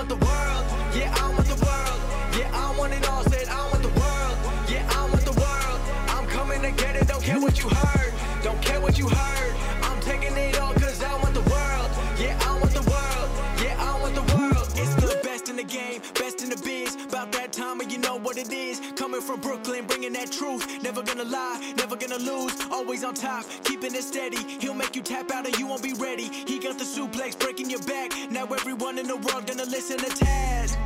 want the world. Yeah, I want the world. Yeah, I want it all. Said I want the world. Yeah, I want the world. I'm coming to get it. Don't care what you heard. Don't care what you heard. I'm taking it all cause I want the world. Yeah, I want the world. Yeah, I want the world. It's the best in the game, best in the biz. About that time and you know what it is. Coming from Brooklyn, bringing that truth. Never gonna lie, never gonna lose. Always on top, keeping it steady. He'll make you tap out or you won't be ready. He got the suplex breaking your back. Now everyone in the world gonna listen to Taz.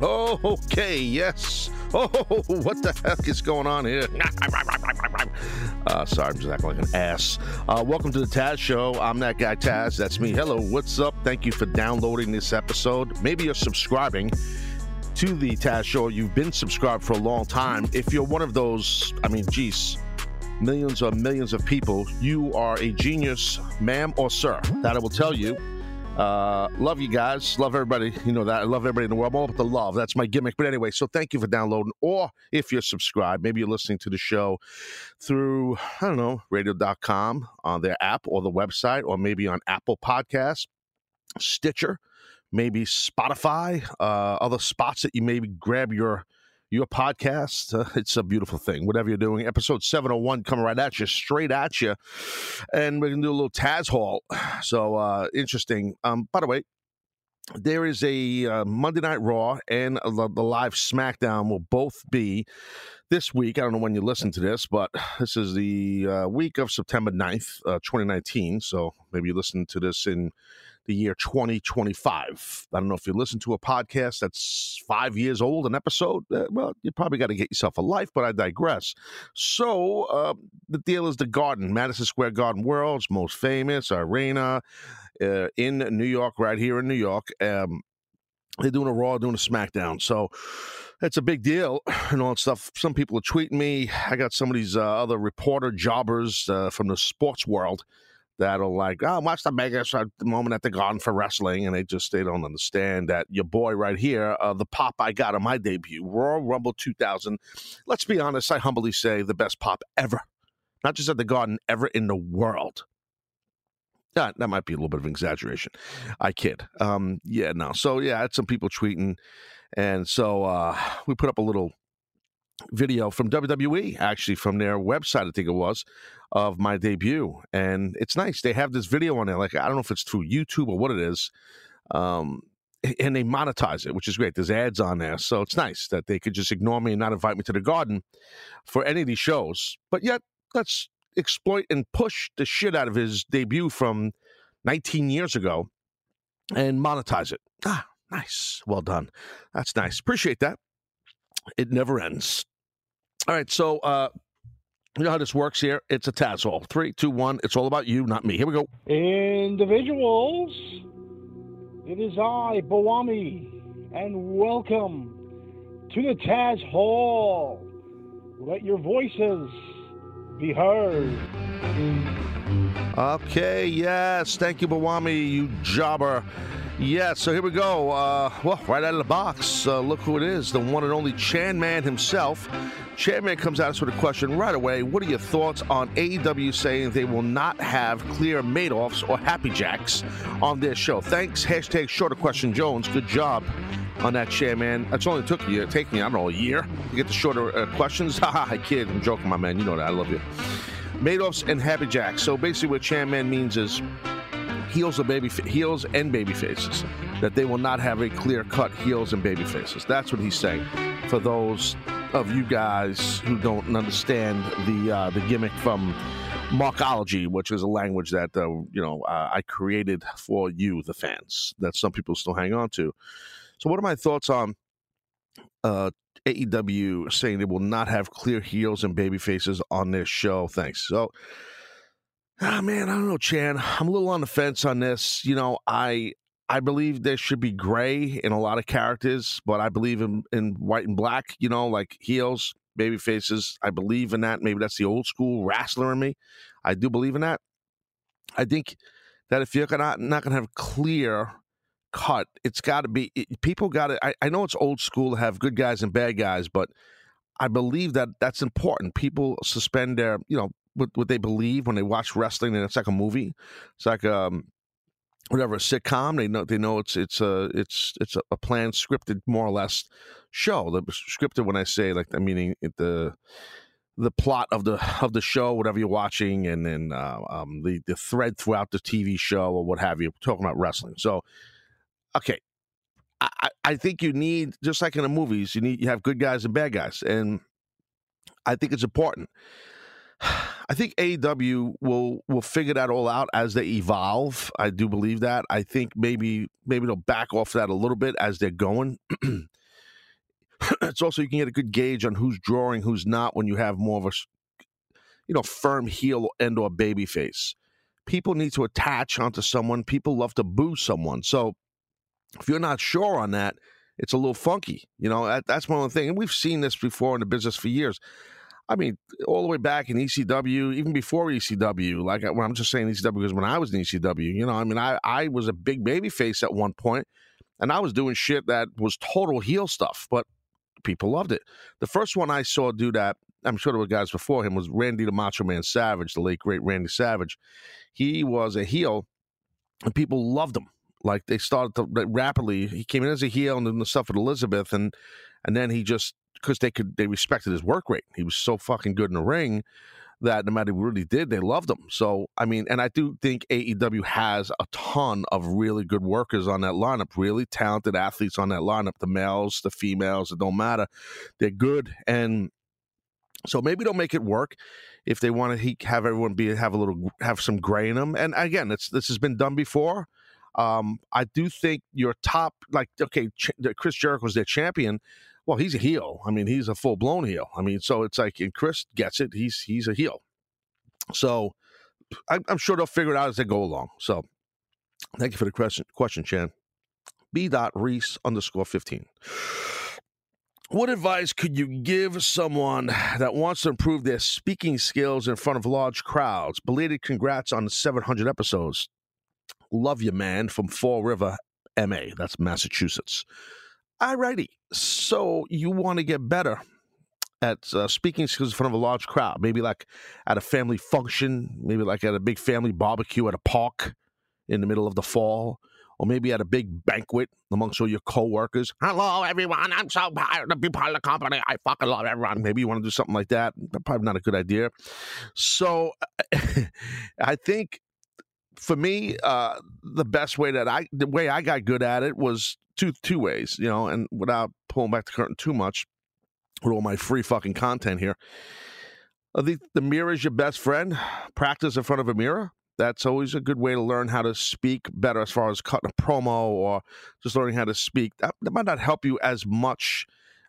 Oh, okay, yes. Oh, what the heck is going on here? Uh, sorry, I'm just acting like an ass. Uh, welcome to the Taz Show. I'm that guy Taz. That's me. Hello, what's up? Thank you for downloading this episode. Maybe you're subscribing to the Taz Show. You've been subscribed for a long time. If you're one of those, I mean, geez, millions or millions of people, you are a genius, ma'am or sir. That I will tell you. Uh, love you guys. Love everybody. You know that. I love everybody in the world. I'm all about the love. That's my gimmick. But anyway, so thank you for downloading. Or if you're subscribed, maybe you're listening to the show through, I don't know, radio.com on their app or the website, or maybe on Apple Podcasts, Stitcher, maybe Spotify, uh, other spots that you maybe grab your your podcast. Uh, it's a beautiful thing. Whatever you're doing, episode 701 coming right at you, straight at you. And we're going to do a little Taz Hall. So uh, interesting. Um, by the way, there is a uh, Monday Night Raw and the, the live SmackDown will both be this week. I don't know when you listen to this, but this is the uh, week of September 9th, uh, 2019. So maybe you listen to this in the year 2025. I don't know if you listen to a podcast that's five years old, an episode. Uh, well, you probably got to get yourself a life, but I digress. So uh, the deal is the Garden, Madison Square Garden, world's most famous arena uh, in New York, right here in New York. Um, they're doing a Raw, doing a SmackDown. So it's a big deal and all that stuff. Some people are tweeting me. I got some of these uh, other reporter jobbers uh, from the sports world that'll like, oh, watch the biggest uh, moment at the Garden for wrestling, and they just they don't understand that your boy right here, uh, the pop I got on my debut, Royal Rumble 2000. Let's be honest, I humbly say the best pop ever, not just at the Garden, ever in the world. Yeah, that might be a little bit of an exaggeration. I kid. Um, yeah, no. So yeah, I had some people tweeting, and so uh, we put up a little video from WWE, actually from their website, I think it was, of my debut, and it's nice. They have this video on there. Like I don't know if it's through YouTube or what it is. Um, and they monetize it, which is great. There's ads on there, so it's nice that they could just ignore me and not invite me to the garden for any of these shows. But yet, let's exploit and push the shit out of his debut from 19 years ago and monetize it. Ah, nice. Well done. That's nice. Appreciate that. It never ends. All right, so uh you know how this works here? It's a Taz Hall. Three, two, one. It's all about you, not me. Here we go. Individuals, it is I, Bawami, and welcome to the Taz Hall. Let your voices be heard. Okay, yes. Thank you, Bawami, you jobber. Yeah, so here we go. Uh, well, right out of the box, uh, look who it is the one and only Chan Man himself. Chan Man comes at us with a question right away. What are your thoughts on AEW saying they will not have clear Madoffs or Happy Jacks on their show? Thanks. Hashtag shorter question Jones. Good job on that, Chan Man. It's only took you, take me, I don't know, a year to get the shorter uh, questions. Haha, I kid. I'm joking, my man. You know that. I love you. Madoffs and Happy Jacks. So basically, what Chan Man means is heels or baby heels and baby faces that they will not have a clear cut heels and baby faces that's what he's saying for those of you guys who don't understand the uh, the gimmick from markology which is a language that uh, you know uh, i created for you the fans that some people still hang on to so what are my thoughts on uh AEW saying they will not have clear heels and baby faces on their show. Thanks. So, Ah, man, I don't know, Chan. I'm a little on the fence on this. You know, I I believe there should be gray in a lot of characters, but I believe in, in white and black. You know, like heels, baby faces. I believe in that. Maybe that's the old school wrestler in me. I do believe in that. I think that if you're not not gonna have clear cut, it's got to be it, people got to. I, I know it's old school to have good guys and bad guys, but I believe that that's important. People suspend their, you know, what, what they believe when they watch wrestling, and it's like a movie. It's like um, whatever a sitcom. They know they know it's it's a it's it's a planned scripted more or less show. The scripted when I say like I meaning the the plot of the of the show, whatever you're watching, and then uh, um, the the thread throughout the TV show or what have you. talking about wrestling, so okay. I, I think you need just like in the movies, you need you have good guys and bad guys, and I think it's important. I think AEW will will figure that all out as they evolve. I do believe that. I think maybe maybe they'll back off that a little bit as they're going. it's also you can get a good gauge on who's drawing, who's not when you have more of a you know firm heel and or baby face. People need to attach onto someone. People love to boo someone. So if you're not sure on that, it's a little funky. You know that, that's one of thing, and we've seen this before in the business for years. I mean, all the way back in ECW, even before ECW. Like well, I'm just saying ECW because when I was in ECW, you know, I mean, I I was a big baby face at one point, and I was doing shit that was total heel stuff, but people loved it. The first one I saw do that, I'm sure there were guys before him, was Randy the Macho Man Savage, the late great Randy Savage. He was a heel, and people loved him. Like they started to rapidly. He came in as a heel and then the stuff with Elizabeth, and and then he just because they could they respected his work rate. He was so fucking good in the ring that no matter what he did, they loved him. So I mean, and I do think AEW has a ton of really good workers on that lineup, really talented athletes on that lineup. The males, the females, it don't matter. They're good, and so maybe they'll make it work if they want to have everyone be have a little have some gray in them. And again, it's this has been done before. Um, I do think your top, like okay, Ch- Chris Jericho was their champion well, he's a heel. I mean, he's a full blown heel. I mean, so it's like, and Chris gets it. He's he's a heel. So I'm, I'm sure they'll figure it out as they go along. So thank you for the question, question Chan. B. Dot Reese underscore fifteen. What advice could you give someone that wants to improve their speaking skills in front of large crowds? Belated congrats on the 700 episodes. Love you, man, from Fall River, MA. That's Massachusetts. Alrighty. So you want to get better at uh, speaking skills in front of a large crowd, maybe like at a family function, maybe like at a big family barbecue at a park in the middle of the fall, or maybe at a big banquet amongst all your coworkers. Hello, everyone. I'm so proud to be part of the company. I fucking love everyone. Maybe you want to do something like that. Probably not a good idea. So I think for me, uh, the best way that I, the way I got good at it was two two ways, you know, and without pulling back the curtain too much with all my free fucking content here. Think the mirror is your best friend. Practice in front of a mirror. That's always a good way to learn how to speak better as far as cutting a promo or just learning how to speak. That, that might not help you as much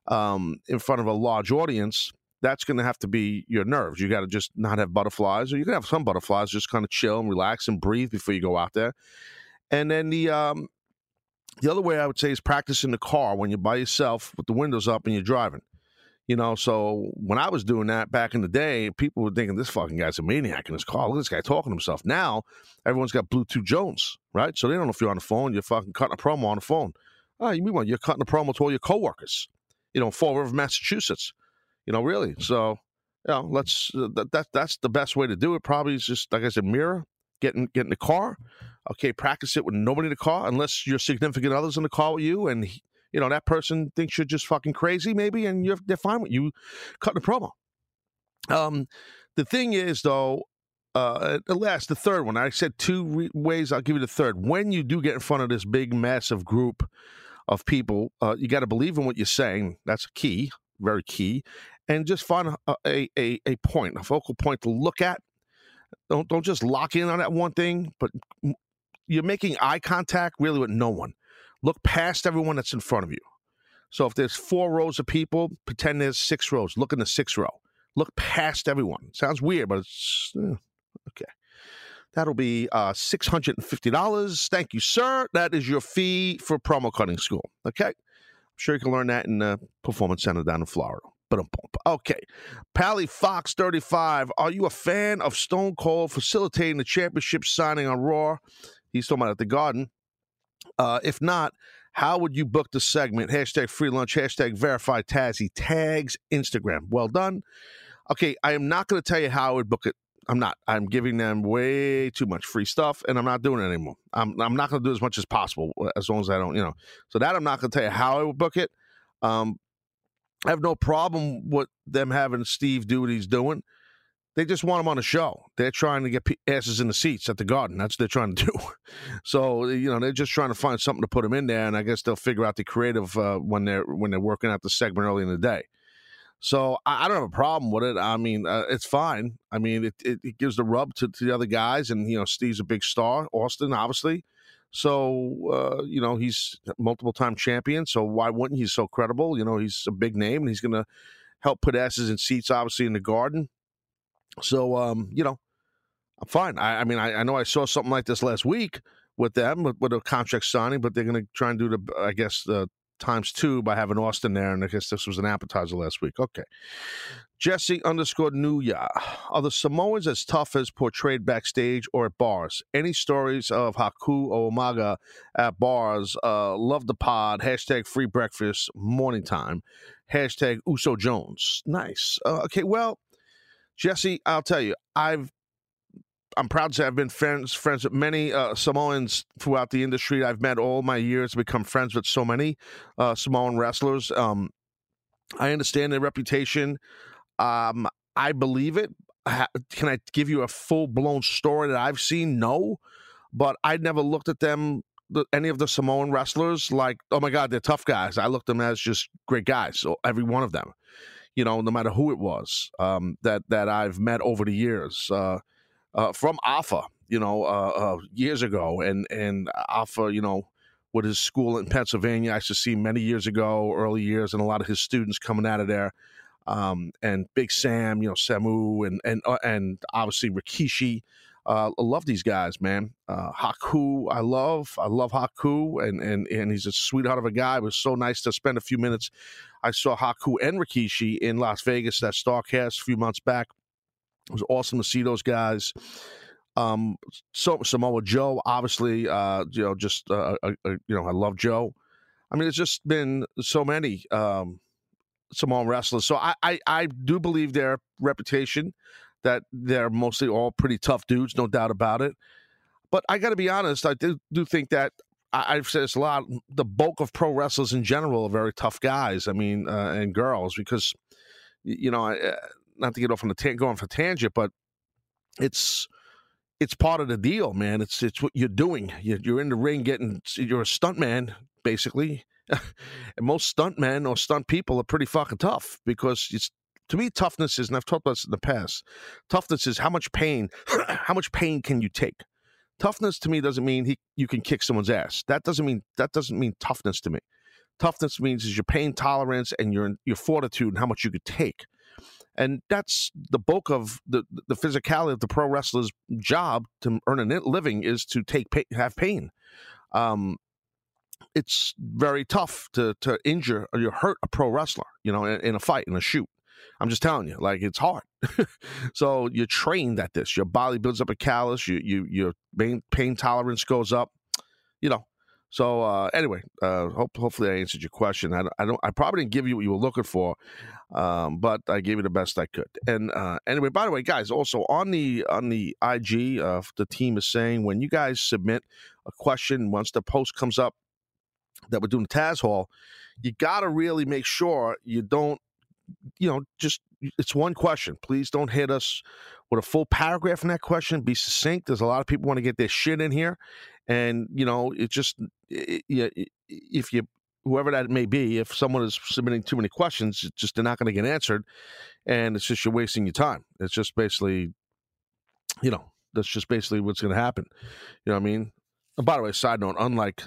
um, in front of a large audience. That's going to have to be your nerves. You got to just not have butterflies, or you can have some butterflies, just kind of chill and relax and breathe before you go out there. And then the um, the other way I would say is practice in the car when you're by yourself with the windows up and you're driving. You know, so when I was doing that back in the day, people were thinking this fucking guy's a maniac in his car. Look at this guy talking to himself. Now everyone's got Bluetooth Jones, right? So they don't know if you're on the phone, you're fucking cutting a promo on the phone. Oh, you mean what? You're cutting a promo to all your coworkers, you know, Fall River, Massachusetts. You know, really. So, you know, let's uh, that, that that's the best way to do it. Probably is just like I said, mirror, get in get in the car, Okay, practice it with nobody in the car, unless your significant other's in the car with you, and you know that person thinks you're just fucking crazy, maybe, and you're they're fine with you cutting a promo. Um, the thing is, though, uh, last the third one, I said two re- ways. I'll give you the third. When you do get in front of this big, massive group of people, uh, you got to believe in what you're saying. That's key, very key, and just find a, a, a, point, a focal point to look at. Don't don't just lock in on that one thing, but you're making eye contact really with no one. Look past everyone that's in front of you. So if there's four rows of people, pretend there's six rows. Look in the sixth row. Look past everyone. Sounds weird, but it's uh, okay. That'll be uh, $650. Thank you, sir. That is your fee for promo cutting school. Okay. I'm sure you can learn that in the Performance Center down in Florida. Okay. Pally Fox 35. Are you a fan of Stone Cold facilitating the championship signing on Raw? He's talking about at the Garden. Uh, if not, how would you book the segment? Hashtag free lunch, hashtag verify Tazzy, tags Instagram. Well done. Okay, I am not going to tell you how I would book it. I'm not. I'm giving them way too much free stuff, and I'm not doing it anymore. I'm I'm not going to do as much as possible, uh, as long as I don't, you know. So that I'm not going to tell you how I would book it. Um, I have no problem with them having Steve do what he's doing. They just want him on a show. They're trying to get asses in the seats at the Garden. That's what they're trying to do. So you know they're just trying to find something to put him in there, and I guess they'll figure out the creative uh, when they're when they're working out the segment early in the day. So I, I don't have a problem with it. I mean, uh, it's fine. I mean, it, it, it, gives the rub to, to the other guys, and you know, Steve's a big star. Austin, obviously. So uh, you know, he's multiple time champion. So why wouldn't he? He's so credible. You know, he's a big name, and he's going to help put asses in seats, obviously, in the Garden. So um, you know, I'm fine. I, I mean, I, I, know I saw something like this last week with them with, with a contract signing, but they're going to try and do the, I guess, the times two by having Austin there, and I guess this was an appetizer last week. Okay. Jesse underscore Nuya. Are the Samoans as tough as portrayed backstage or at bars? Any stories of Haku or Umaga at bars? Uh, love the pod. Hashtag free breakfast, morning time. Hashtag Uso Jones. Nice. Uh, okay, well, Jesse, I'll tell you, I've I'm proud to say I've been friends friends with many uh, Samoans throughout the industry. I've met all my years, become friends with so many uh, Samoan wrestlers. Um, I understand their reputation. Um, I believe it. Can I give you a full blown story that I've seen? No, but I never looked at them, any of the Samoan wrestlers, like, oh my God, they're tough guys. I looked at them as just great guys. So every one of them, you know, no matter who it was um, that that I've met over the years. Uh, uh, from Alpha, you know, uh, uh, years ago, and and Alpha, you know, with his school in Pennsylvania, I used to see many years ago, early years, and a lot of his students coming out of there. Um, and Big Sam, you know, Samu, and and uh, and obviously Rikishi. I love these guys, man. Haku, I love, I love Haku, and and and he's a sweetheart of a guy. It was so nice to spend a few minutes. I saw Haku and Rikishi in Las Vegas at Starcast a few months back. It was awesome to see those guys. Um, so Samoa Joe, obviously, uh, you know, just uh, uh, uh, you know, I love Joe. I mean, it's just been so many um, Samoan wrestlers. So I, I, I do believe their reputation that they're mostly all pretty tough dudes, no doubt about it. But I got to be honest, I do, do think that I, have said this a lot. The bulk of pro wrestlers in general are very tough guys. I mean, uh, and girls, because you know, I, uh, not to get off on the ta- going for tangent, but it's it's part of the deal, man. It's it's what you're doing. You're, you're in the ring getting. You're a stunt man, basically. and most stunt men or stunt people are pretty fucking tough because it's to me toughness is, and I've talked about this in the past. Toughness is how much pain, how much pain can you take. Toughness to me doesn't mean he, you can kick someone's ass. That doesn't mean that doesn't mean toughness to me. Toughness means is your pain tolerance and your your fortitude and how much you could take and that's the bulk of the the physicality of the pro wrestler's job to earn a living is to take pay, have pain. Um, it's very tough to to injure or you hurt a pro wrestler, you know, in, in a fight in a shoot. I'm just telling you, like it's hard. so you're trained at this. Your body builds up a callus. You you your pain, pain tolerance goes up. You know, so uh, anyway, uh, hope, hopefully I answered your question. I, I, don't. I probably didn't give you what you were looking for, um, but I gave you the best I could. And uh, anyway, by the way, guys, also on the on the IG, uh, the team is saying when you guys submit a question, once the post comes up that we're doing the Taz Hall, you got to really make sure you don't, you know, just it's one question. Please don't hit us with a full paragraph in that question. Be succinct. There's a lot of people want to get their shit in here, and you know, it just it, yeah, if you whoever that may be, if someone is submitting too many questions, just they're not going to get answered, and it's just you're wasting your time. It's just basically, you know, that's just basically what's going to happen. You know what I mean? And by the way, side note, unlike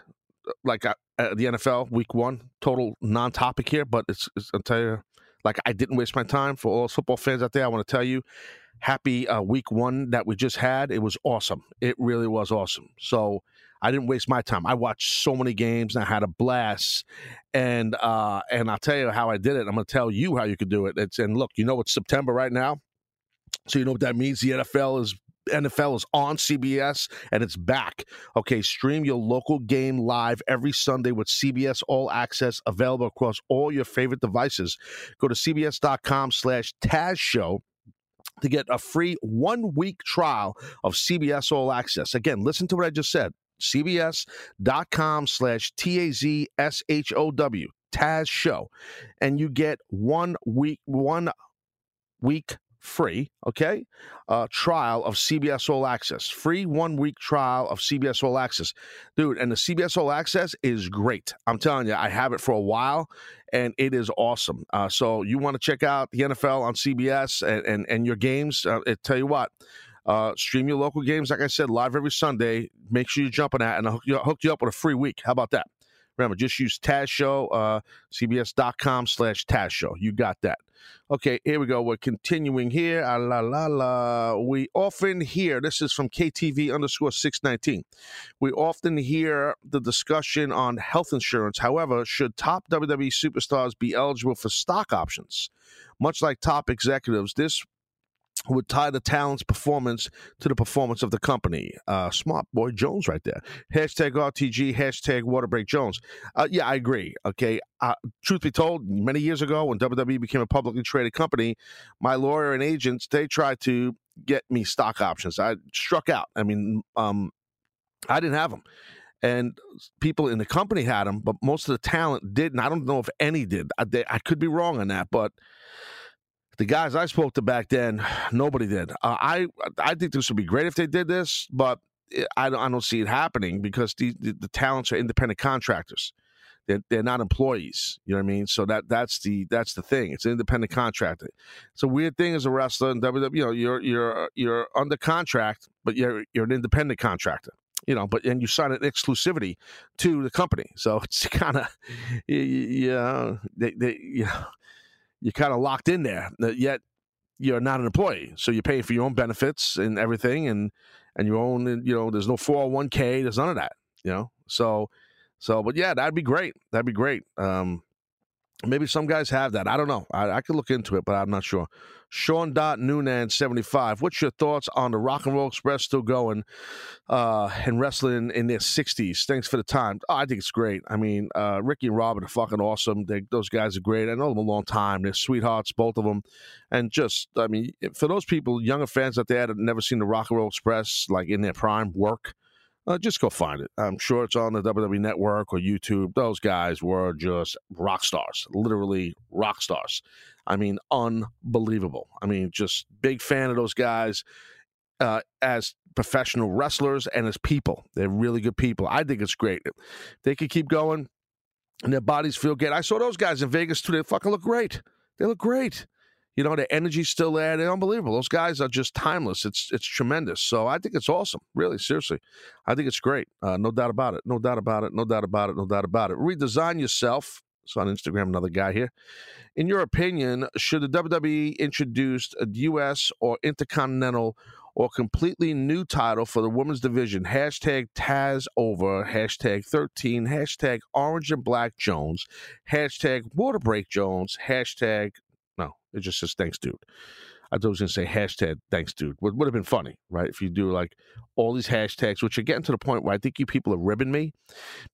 like uh, the NFL Week One, total non-topic here, but it's, it's you, like I didn't waste my time for all football fans out there. I want to tell you, happy uh, Week One that we just had. It was awesome. It really was awesome. So I didn't waste my time. I watched so many games and I had a blast. And uh, and I'll tell you how I did it. I'm going to tell you how you could do it. It's and look, you know it's September right now, so you know what that means. The NFL is NFL is on CBS and it's back. Okay, stream your local game live every Sunday with CBS All Access available across all your favorite devices. Go to cbs.com slash Taz Show to get a free one week trial of CBS All Access. Again, listen to what I just said. CBS.com slash T A Z S H O W, Taz Show. And you get one week, one week free, okay? Uh, trial of CBS All Access. Free one week trial of CBS All Access. Dude, and the CBS All Access is great. I'm telling you, I have it for a while and it is awesome. Uh, so you want to check out the NFL on CBS and, and, and your games. Uh, I tell you what, uh, stream your local games, like I said, live every Sunday. Make sure you're jumping at, and I'll hook you, hook you up with a free week. How about that? Remember, just use Taz Show, uh, cbs.com slash Taz Show. You got that. Okay, here we go. We're continuing here. Ah, la la la. We often hear this is from KTV underscore six nineteen. We often hear the discussion on health insurance. However, should top WWE superstars be eligible for stock options? Much like top executives, this would tie the talent's performance to the performance of the company. Uh, smart boy Jones, right there. Hashtag RTG. Hashtag Waterbreak Jones. Uh, yeah, I agree. Okay. Uh, truth be told, many years ago when WWE became a publicly traded company, my lawyer and agents they tried to get me stock options. I struck out. I mean, um, I didn't have them. And people in the company had them, but most of the talent didn't. I don't know if any did. I, they, I could be wrong on that, but the guys I spoke to back then, nobody did. Uh, I I think this would be great if they did this, but I don't, I don't see it happening because the, the, the talents are independent contractors. They're, they're not employees. You know what I mean? So that that's the that's the thing. It's an independent contractor. It's a weird thing as a wrestler in WWE. You know, you're you're you're under contract, but you're you're an independent contractor you know, but and you sign an exclusivity to the company, so it's kind of, yeah, they, they, you know, you're kind of locked in there. Yet you're not an employee, so you're paying for your own benefits and everything, and and your own. You know, there's no 401k. There's none of that. You know, so so, but yeah, that'd be great. That'd be great. Um, maybe some guys have that. I don't know. I, I could look into it, but I'm not sure. Sean Dot Noonan 75. What's your thoughts on the Rock and Roll Express still going uh, and wrestling in their 60s? Thanks for the time. Oh, I think it's great. I mean, uh, Ricky and Robin are fucking awesome. They, those guys are great. I know them a long time. They're sweethearts, both of them. And just, I mean, for those people, younger fans out there that have never seen the Rock and Roll Express like in their prime work, uh, just go find it. I'm sure it's on the WWE Network or YouTube. Those guys were just rock stars, literally rock stars. I mean, unbelievable. I mean, just big fan of those guys uh, as professional wrestlers and as people. They're really good people. I think it's great. They could keep going and their bodies feel good. I saw those guys in Vegas too. They fucking look great. They look great. You know, the energy's still there. They're unbelievable. Those guys are just timeless. It's it's tremendous. So I think it's awesome. Really, seriously. I think it's great. Uh, no doubt about it. No doubt about it. No doubt about it. No doubt about it. Redesign yourself. It's on Instagram, another guy here. In your opinion, should the WWE introduce a U.S. or Intercontinental or completely new title for the women's division? Hashtag Taz over, hashtag 13, hashtag Orange and Black Jones, hashtag Water Break Jones, hashtag it just says thanks, dude. I thought I was to say hashtag thanks, dude. Would, would have been funny, right? If you do like all these hashtags, which are getting to the point where I think you people are ribbing me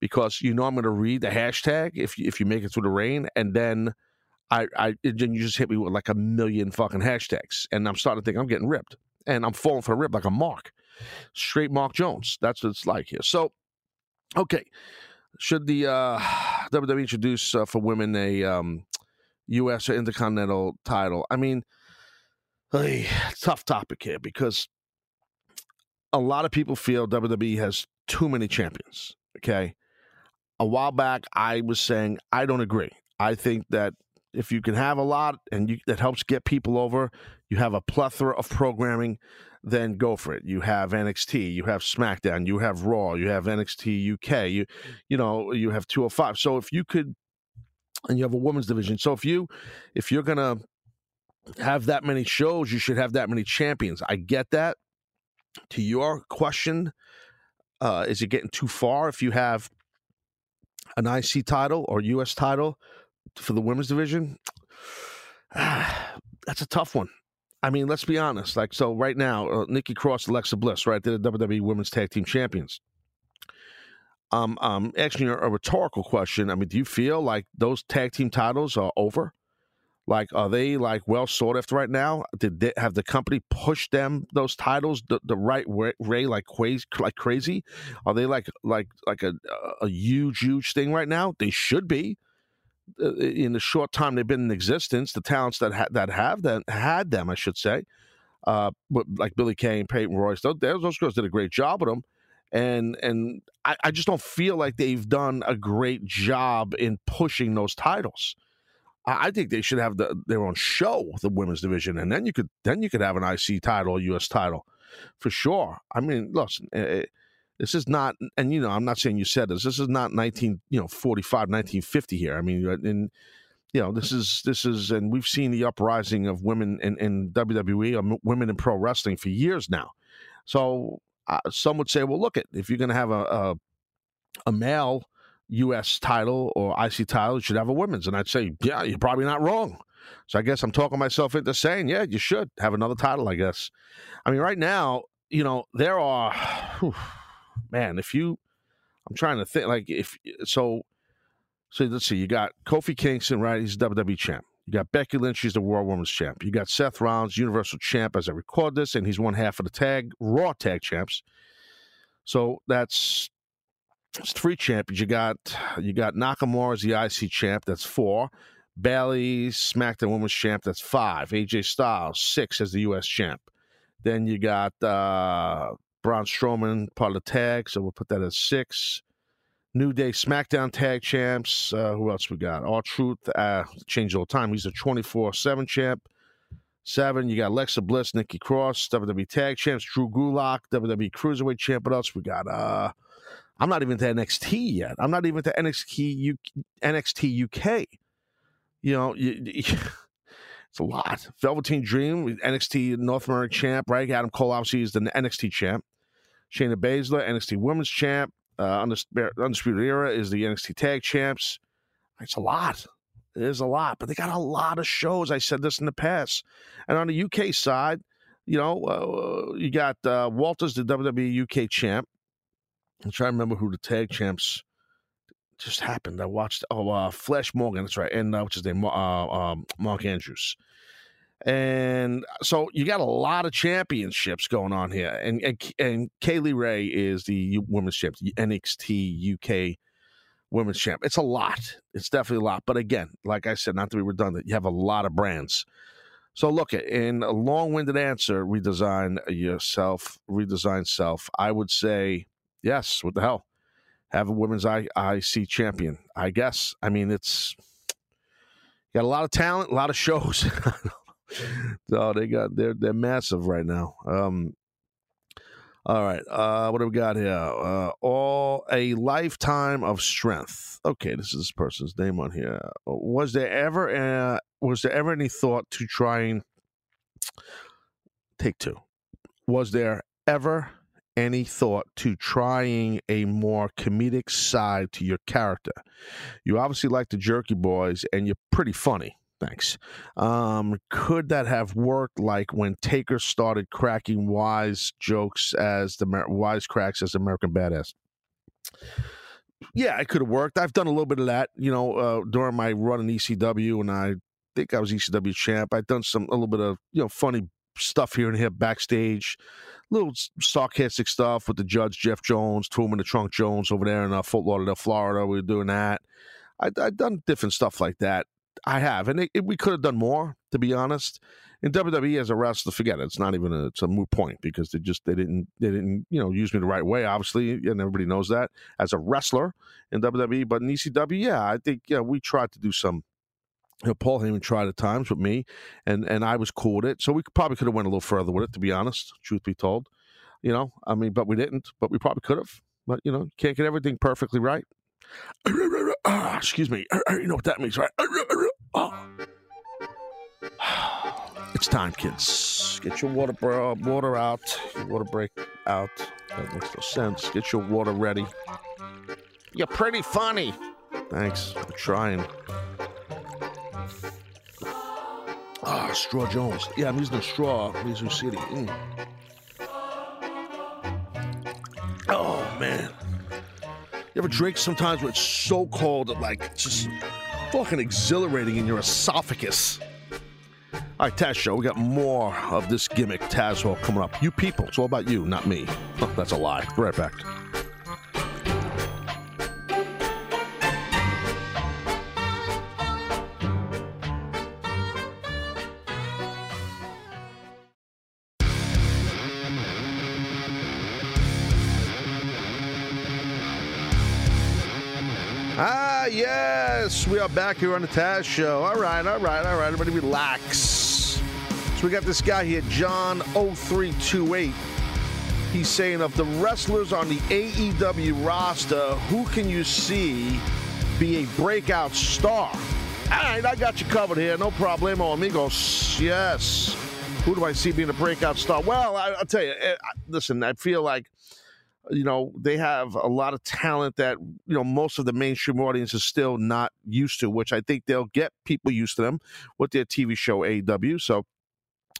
because you know I'm to read the hashtag if you, if you make it through the rain, and then I I then you just hit me with like a million fucking hashtags, and I'm starting to think I'm getting ripped, and I'm falling for a rip like a Mark, straight Mark Jones. That's what it's like here. So, okay, should the uh, WWE introduce uh, for women a um, U.S. or Intercontinental title. I mean, hey, tough topic here because a lot of people feel WWE has too many champions. Okay. A while back, I was saying I don't agree. I think that if you can have a lot and you, that helps get people over, you have a plethora of programming, then go for it. You have NXT, you have SmackDown, you have Raw, you have NXT UK, you you know you have 205. So if you could and you have a women's division. So if you if you're gonna have that many shows, you should have that many champions. I get that. To your question, uh, is it getting too far if you have an IC title or US title for the women's division? That's a tough one. I mean, let's be honest. Like, so right now, uh, Nikki Cross, Alexa Bliss, right? They're the WWE Women's Tag Team Champions um, um, you a rhetorical question. I mean, do you feel like those tag team titles are over? Like, are they like well sought after right now? Did they have the company push them those titles the, the right way, way like crazy, like crazy? Are they like like like a a huge huge thing right now? They should be. Uh, in the short time they've been in existence, the talents that ha- that have that had them, I should say, uh, but like Billie Kay, Peyton Royce, those, those girls did a great job with them and and I, I, just don't feel like they've done a great job in pushing those titles. I think they should have the, their own show, the women's division, and then you could then you could have an IC title, U.S. title, for sure. I mean, listen, it, eh, eh, this is not, and you know, I'm not saying you said this. This is not 19, you know, 45, 1950 here. I mean, and you know, this is this is, and we've seen the uprising of women in, in WWE, um, women in pro wrestling for years now. So uh, some would say, well, look at if you're going to have a, a a male U.S. title or IC title, you should have a women's. And I'd say, yeah, you're probably not wrong. So I guess I'm talking myself into saying, yeah, you should have another title, I guess. I mean, right now, you know, there are, whew, man, if you, I'm trying to think, like, if, so, so let's see, you got Kofi Kingston, right? He's WWE champ. You got Becky Lynch, she's the World Women's Champ. You got Seth Rollins, Universal Champ, as I record this, and he's one half of the tag Raw Tag Champs. So that's it's three champions. You got you got Nakamura as the IC champ. That's four. Bayley, SmackDown Women's Champ. That's five. AJ Styles six as the U.S. champ. Then you got uh, Braun Strowman part of the tag, so we'll put that as six. New Day SmackDown Tag Champs. Uh, who else we got? R-Truth. Uh, change all the time. He's a twenty four seven champ. Seven. You got Alexa Bliss, Nikki Cross, WWE Tag Champs, Drew Gulak, WWE Cruiserweight Champ. What else we got? Uh, I'm not even to NXT yet. I'm not even to NXT NXT UK. You know, you, it's a lot. Velveteen Dream, NXT North American champ, right? Adam Cole obviously is the NXT champ. Shayna Baszler, NXT Women's champ. Uh, Undisputed Era is the NXT Tag Champs. It's a lot. It is a lot, but they got a lot of shows. I said this in the past. And on the UK side, you know, uh, you got uh, Walters, the WWE UK champ. I'm trying to remember who the tag champs just happened. I watched oh uh, Flash Morgan, that's right, and uh, what's his name, uh, um, Mark Andrews. And uh, so you got a lot of championships going on here, and and, and Kay Lee Ray is the women's champ, the NXT UK women's champ. It's a lot. It's definitely a lot. But again, like I said, not to be redundant, you have a lot of brands. So look, in a long-winded answer, redesign yourself, redesign self. I would say yes, what the hell? Have a women's IC champion, I guess. I mean, it's got a lot of talent, a lot of shows. so they got they're they're massive right now. Um, all right, uh, what do we got here? Uh, all a lifetime of strength. Okay, this is this person's name on here. Was there ever uh, was there ever any thought to trying? Take two. Was there ever any thought to trying a more comedic side to your character. You obviously like the Jerky Boys, and you're pretty funny. Thanks. Um, could that have worked like when Taker started cracking wise jokes as the wise cracks as American Badass? Yeah, it could have worked. I've done a little bit of that, you know, uh, during my run in ECW, and I think I was ECW champ. I've done some a little bit of you know funny stuff here and here backstage little sarcastic stuff with the judge Jeff Jones, Two in the Trunk Jones over there in uh, Fort Lauderdale, Florida. We were doing that. I, have done different stuff like that. I have, and it, it, we could have done more, to be honest. In WWE as a wrestler, forget it. It's not even a, it's a moot point because they just they didn't they didn't you know use me the right way, obviously, and everybody knows that as a wrestler in WWE. But in ECW, yeah, I think yeah we tried to do some you know, Paul Heyman tried at times with me, and and I was cool with it. So we probably could have went a little further with it, to be honest. Truth be told, you know, I mean, but we didn't. But we probably could have. But you know, can't get everything perfectly right. Excuse me. You know what that means, right? Oh. It's time, kids. Get your water bro- water out. Your water break out. That makes no sense. Get your water ready. You're pretty funny. Thanks. I'm trying. Ah, Straw Jones. Yeah, I'm using a straw, Mizu City. Mm. Oh, man. You ever drink sometimes where it's so cold that, like, just fucking exhilarating in your esophagus? All right, Taz Show. We got more of this gimmick Taz Hall coming up. You people, it's all about you, not me. Oh, that's a lie. Be right back. We are back here on the Taz Show. All right, all right, all right. Everybody relax. So we got this guy here, John 0328. He's saying of the wrestlers on the AEW roster, who can you see be a breakout star? All right, I got you covered here. No problemo, amigos. Yes. Who do I see being a breakout star? Well, I, will tell you. eh, I- Listen, I feel like you know they have a lot of talent that you know most of the mainstream audience is still not used to which i think they'll get people used to them with their tv show aew so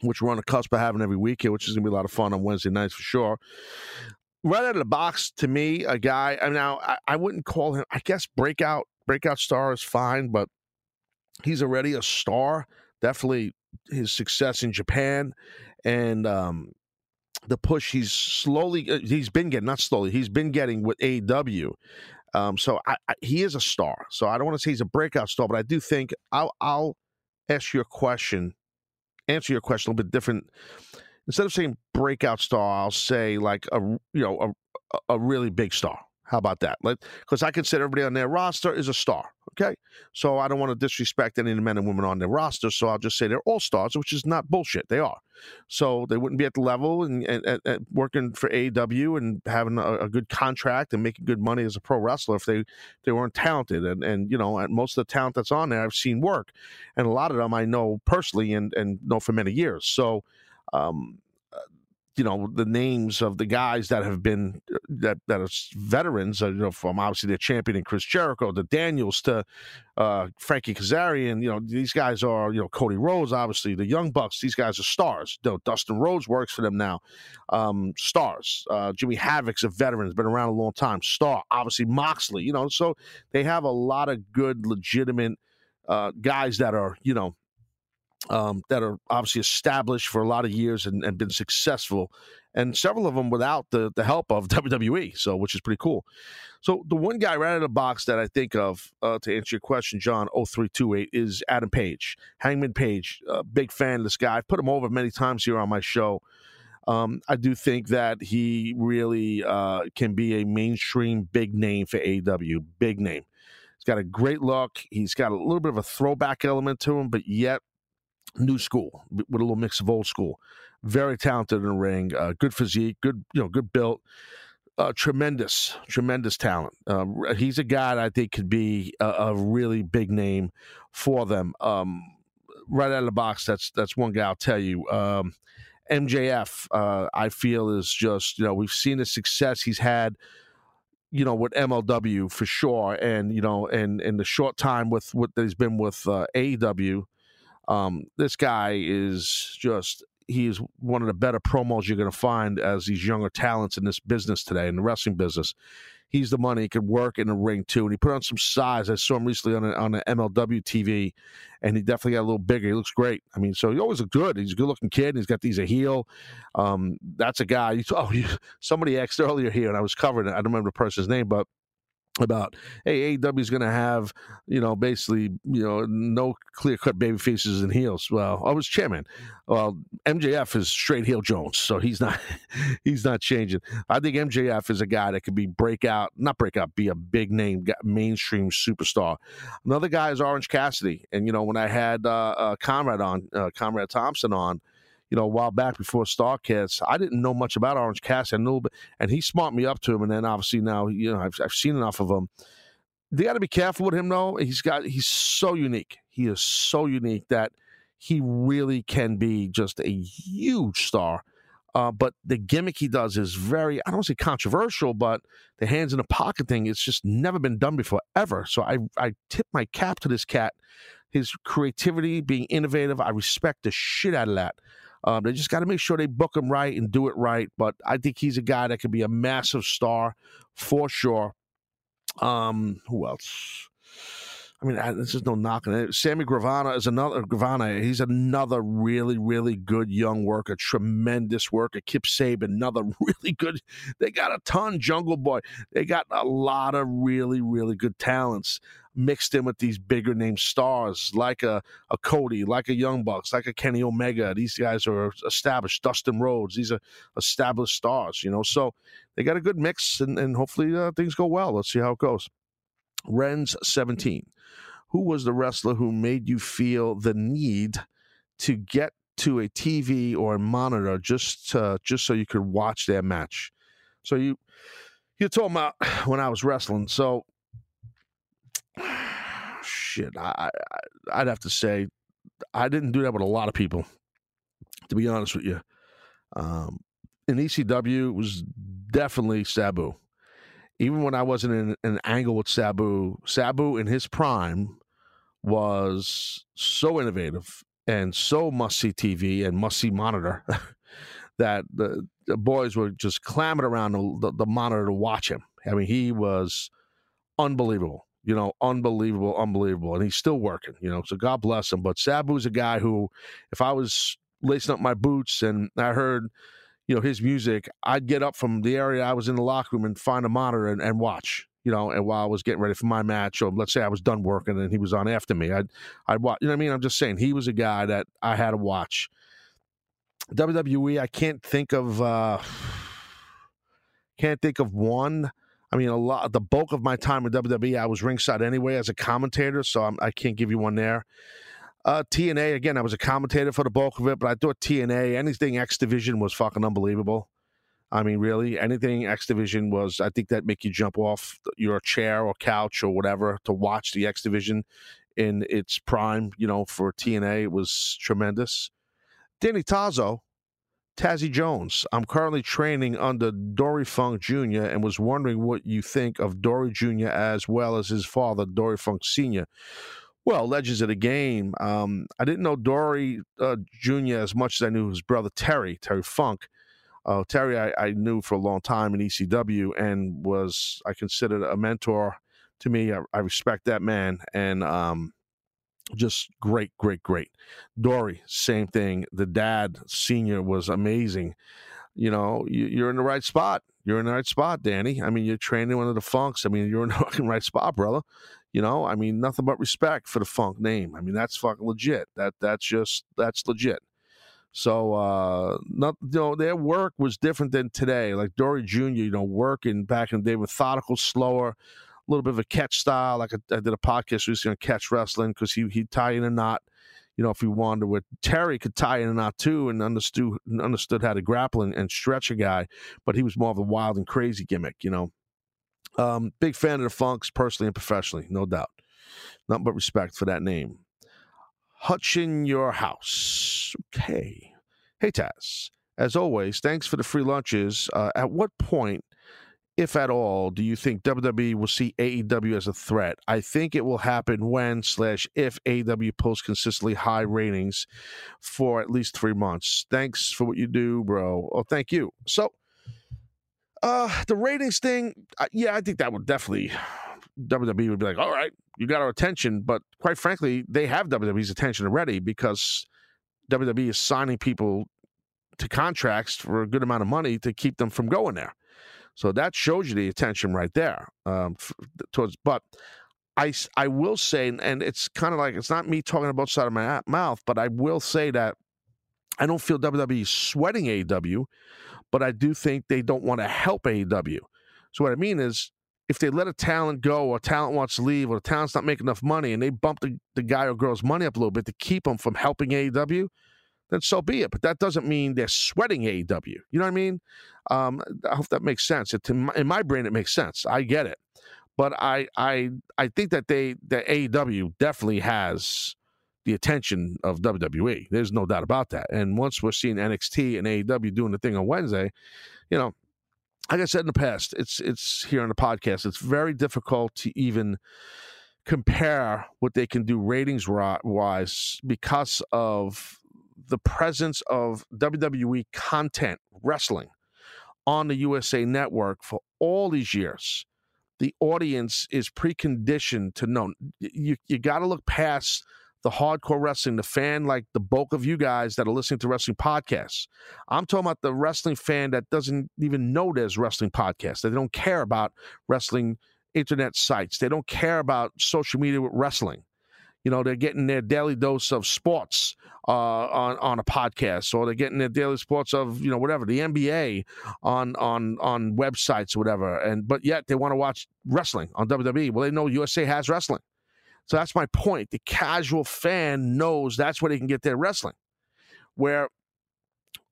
which we're on the cusp of having every week here which is going to be a lot of fun on wednesday nights for sure. Right out of the box to me a guy i now I, I wouldn't call him i guess breakout breakout star is fine but he's already a star. Definitely his success in japan and um the push he's slowly uh, he's been getting not slowly he's been getting with AEW. Um, so I, I, he is a star. So I don't want to say he's a breakout star, but I do think I'll I'll ask your question, answer your question a little bit different. Instead of saying breakout star, I'll say like a you know a a really big star. How about that? Because I consider everybody on their roster is a star. Okay, so I don't want to disrespect any of the men and women on their roster. So I'll just say they're all stars, which is not bullshit. They are. So they wouldn't be at the level and, and, and- working for AEW and having a, a good contract and making good money as a pro wrestler if they they weren't talented. And and you know, and most of the talent that's on there, I've seen work, and a lot of them I know personally and and know for many years. So. Um, you know the names of the guys that have been that that are veterans. Uh, you know, from obviously their champion and Chris Jericho, the Daniels to uh, Frankie Kazarian. You know, these guys are you know Cody Rhodes, obviously the Young Bucks. These guys are stars. You know, Dustin Rhodes works for them now. Um, stars. Uh, Jimmy Havoc's a veteran, has been around a long time. Star. Obviously Moxley. You know, so they have a lot of good, legitimate uh, guys that are you know um, that are obviously established for a lot of years and, and been successful, and several of them without the the help of WWE. So, which is pretty cool. So, the one guy right out of the box that I think of uh, to answer your question, John 0328, is Adam Page, Hangman Page. Uh, big fan of this guy. I've put him over many times here on my show. Um, I do think that he really uh, can be a mainstream big name for AW, Big name. He's got a great look. He's got a little bit of a throwback element to him, but yet new school with a little mix of old school. Very talented in the ring, uh, good physique, good you know, good built, uh, tremendous, tremendous talent. Um, he's a guy that I think could be a, a really big name for them. Um, right out of the box, that's that's one guy I'll tell you. Um, MJF, uh, I feel is just you know we've seen the success he's had you know, with MLW for sure, and you know, and in the short time with what he's been with uh, AEW, um, this guy is just he is one of the better promos you're going to find as these younger talents in this business today in the wrestling business. He's the money. He could work in the ring too, and he put on some size. I saw him recently on a, on the MLW TV, and he definitely got a little bigger. He looks great. I mean, so he always looks good. He's a good looking kid. And he's got these a heel. Um, that's a guy. You, oh, you, somebody asked earlier here, and I was covering it. I don't remember the person's name, but about hey AEW is going to have you know basically you know no clear cut baby faces and heels. Well, I was chairman. Well, MJF is straight heel Jones, so he's not he's not changing. I think MJF is a guy that could be breakout, not breakout, be a big name, mainstream superstar. Another guy is Orange Cassidy, and you know when I had uh, uh, Conrad on, uh, Conrad Thompson on. You know, a while back before Starcast, I didn't know much about Orange Cassidy. I knew, a bit- and he smarted me up to him. And then obviously now, you know, I've, I've seen enough of him they got to be careful with him though. He's got he's so unique. He is so unique that he really can be just a huge star. Uh, but the gimmick he does is very I don't say controversial, but the hands in the pocket thing it's just never been done before ever. So I I tip my cap to this cat. His creativity, being innovative, I respect the shit out of that. Um, they just got to make sure they book him right and do it right. But I think he's a guy that could be a massive star for sure. Um, who else? I mean, this is no knocking. Sammy Guevara is another Guevara. He's another really, really good young worker. Tremendous worker. Kip Sabian, another really good. They got a ton. Jungle Boy. They got a lot of really, really good talents mixed in with these bigger name stars like a, a Cody, like a Young Bucks, like a Kenny Omega. These guys are established. Dustin Rhodes. These are established stars. You know, so they got a good mix, and, and hopefully uh, things go well. Let's see how it goes. Ren's 17 who was the wrestler who made you feel the need to get to a TV or a monitor just to, just so you could watch their match? So you you're talking about when I was wrestling. So shit, I, I would have to say I didn't do that with a lot of people. To be honest with you, um, in ECW was definitely Sabu even when I wasn't in an angle with Sabu, Sabu in his prime was so innovative and so must see TV and must see monitor that the, the, boys were just clamoring around the, the, the, monitor to watch him. I mean, he was unbelievable, you know, unbelievable, unbelievable. And he's still working, you know, so God bless him. But Sabu's a guy who, if I was lacing up my boots and I heard, you know, his music, I'd get up from the area I was in the locker room and find a monitor and, and watch, you know, and while I was getting ready for my match, or let's say I was done working and he was on after me, I'd, I'd watch, you know what I mean? I'm just saying he was a guy that I had to watch. WWE, I can't think of, uh, can't think of one. I mean, a lot, the bulk of my time with WWE, I was ringside anyway as a commentator, so I'm, I can not give you one there. Uh, TNA again. I was a commentator for the bulk of it, but I thought TNA anything X Division was fucking unbelievable. I mean, really, anything X Division was. I think that make you jump off your chair or couch or whatever to watch the X Division in its prime. You know, for TNA, it was tremendous. Danny Tazo, Tazzy Jones. I'm currently training under Dory Funk Jr. and was wondering what you think of Dory Jr. as well as his father, Dory Funk Sr. Well, legends of the game. Um, I didn't know Dory uh, Jr. as much as I knew his brother Terry, Terry Funk. Uh, Terry, I, I, knew for a long time in ECW and was I considered a mentor to me. I, I respect that man and um, just great, great, great. Dory, same thing. The dad, senior, was amazing. You know, you, you're in the right spot. You're in the right spot, Danny. I mean, you're training one of the funks. I mean, you're in the fucking right spot, brother. You know, I mean, nothing but respect for the Funk name. I mean, that's fucking legit. That that's just that's legit. So, uh, not you know, their work was different than today. Like Dory Jr., you know, working back in the day, methodical, slower, a little bit of a catch style. Like I, I did a podcast recently on catch wrestling because he he'd tie in a knot. You know, if he wanted with Terry could tie in a knot too, and understood understood how to grapple and, and stretch a guy, but he was more of a wild and crazy gimmick. You know, um, big fan of the Funks, personally and professionally, no doubt. Nothing but respect for that name. Hutchin Your House. Okay. Hey, Taz. As always, thanks for the free lunches. Uh, at what point, if at all, do you think WWE will see AEW as a threat? I think it will happen when slash if AEW posts consistently high ratings for at least three months. Thanks for what you do, bro. Oh, thank you. So, uh, the ratings thing, uh, yeah, I think that would definitely WWE would be like, all right, you got our attention, but quite frankly, they have WWE's attention already because WWE is signing people to contracts for a good amount of money to keep them from going there. So that shows you the attention right there. Um, towards, but I, I will say, and it's kind of like it's not me talking about side of my mouth, but I will say that I don't feel WWE sweating AEW but I do think they don't want to help AEW. So what I mean is, if they let a talent go or talent wants to leave or the talent's not making enough money and they bump the, the guy or girl's money up a little bit to keep them from helping AEW, then so be it. But that doesn't mean they're sweating AEW. You know what I mean? Um, I hope that makes sense. It, in my brain, it makes sense. I get it. But I I I think that they that AEW definitely has the attention of WWE. There's no doubt about that. And once we're seeing NXT and AEW doing the thing on Wednesday, you know, like I said in the past, it's it's here on the podcast. It's very difficult to even compare what they can do ratings wise because of the presence of WWE content wrestling on the USA Network for all these years. the audience is preconditioned to know. You you got to look past the hardcore wrestling, the fan like the bulk of you guys that are listening to wrestling podcasts. I'm talking about the wrestling fan that doesn't even know there's wrestling podcasts. That they don't care about wrestling internet sites. They don't care about social media with wrestling. You know, they're getting their daily dose of sports uh, on on a podcast, or they're getting their daily sports of you know whatever the NBA on on on websites or whatever. And but yet they want to watch wrestling on WWE. Well, they know USA has wrestling, so that's my point. The casual fan knows that's where they can get their wrestling. Where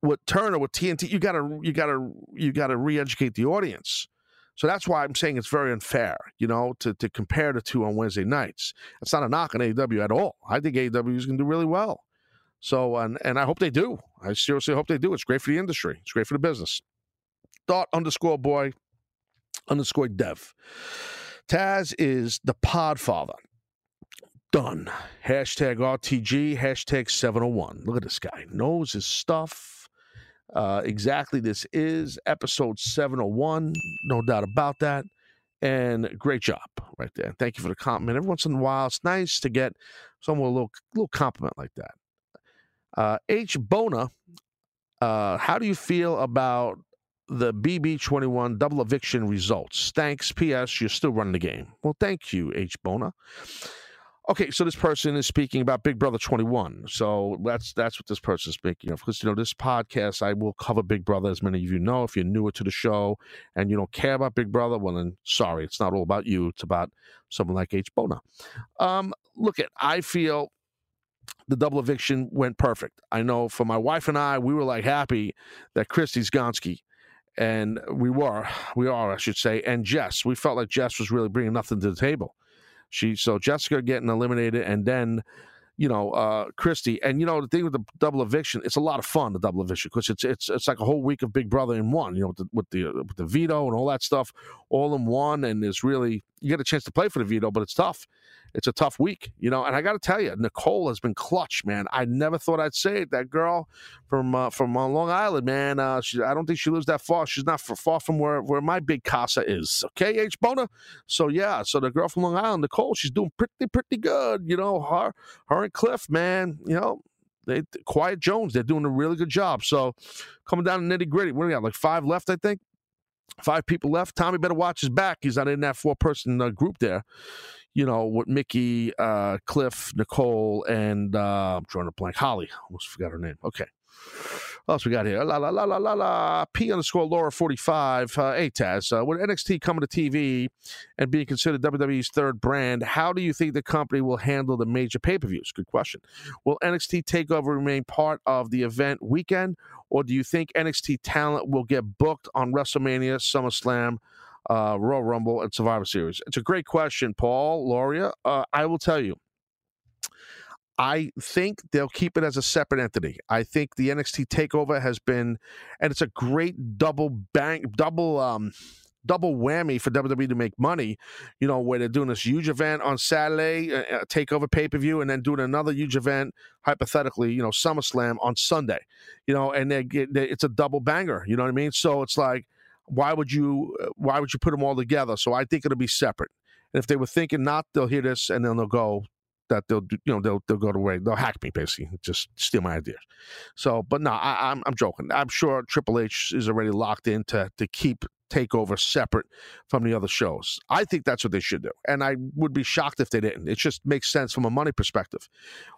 with Turner with TNT, you gotta you gotta you gotta re-educate the audience. So that's why I'm saying it's very unfair, you know, to, to compare the two on Wednesday nights. It's not a knock on AEW at all. I think AEW is going to do really well. So, and, and I hope they do. I seriously hope they do. It's great for the industry, it's great for the business. Thought underscore boy underscore dev. Taz is the podfather. Done. Hashtag RTG, hashtag 701. Look at this guy. Knows his stuff. Uh, exactly this is episode 701 no doubt about that. And great job right there. Thank you for the compliment. Every once in a while it's nice to get someone a little little compliment like that. Uh, h bona uh, how do you feel about the bb21 double eviction results? Thanks. Ps you're still running the game. Well thank you h bona Okay, so this person is speaking about Big Brother 21. So that's that's what this person is speaking of. Because you know, this podcast I will cover Big Brother, as many of you know. If you're newer to the show and you don't care about Big Brother, well then sorry, it's not all about you. It's about someone like H. Bona. Um, look at I feel the double eviction went perfect. I know for my wife and I, we were like happy that Christy's Gonski and we were, we are, I should say, and Jess. We felt like Jess was really bringing nothing to the table. She so Jessica getting eliminated, and then you know uh Christy. And you know the thing with the double eviction, it's a lot of fun. The double eviction because it's it's it's like a whole week of Big Brother in one. You know with the with the, with the veto and all that stuff, all in one, and it's really you get a chance to play for the veto, but it's tough it's a tough week, you know. And I got to tell you, Nicole has been clutch, man. I never thought I'd say it. That girl from uh, from uh, Long Island, man. Uh, she, I don't think she lives that far. She's not far from where where my big casa is. Okay, H Bona. So yeah, so the girl from Long Island, Nicole, she's doing pretty pretty good. You know, her her and Cliff, man. You know, they Quiet Jones, they're doing a really good job. So coming down to nitty gritty, we got? Like five left, I think. Five people left. Tommy better watch his back. He's not in that four person uh, group there you know, with Mickey, uh, Cliff, Nicole, and uh, I'm drawing a blank. Holly, almost forgot her name. Okay. What else we got here? La la la la la la. P underscore Laura 45. Uh, hey, Taz, uh, with NXT coming to TV and being considered WWE's third brand, how do you think the company will handle the major pay per views? Good question. Will NXT TakeOver remain part of the event weekend, or do you think NXT talent will get booked on WrestleMania, SummerSlam, uh, Royal Rumble, and Survivor Series? It's a great question, Paul, Loria. Uh, I will tell you. I think they'll keep it as a separate entity. I think the NXT takeover has been, and it's a great double bang, double um, double whammy for WWE to make money. You know, where they're doing this huge event on Saturday, a, uh, uh, takeover pay per view, and then doing another huge event, hypothetically, you know, SummerSlam on Sunday. You know, and they get they, it's a double banger. You know what I mean? So it's like why would you uh, why would you put them all together? So I think it'll be separate. And if they were thinking not, they'll hear this and then they'll go that they'll you know they'll they'll go to way they'll hack me basically just steal my ideas. So, but no, I, am I'm, I'm joking. I'm sure Triple H is already locked in to to keep Takeover separate from the other shows. I think that's what they should do, and I would be shocked if they didn't. It just makes sense from a money perspective.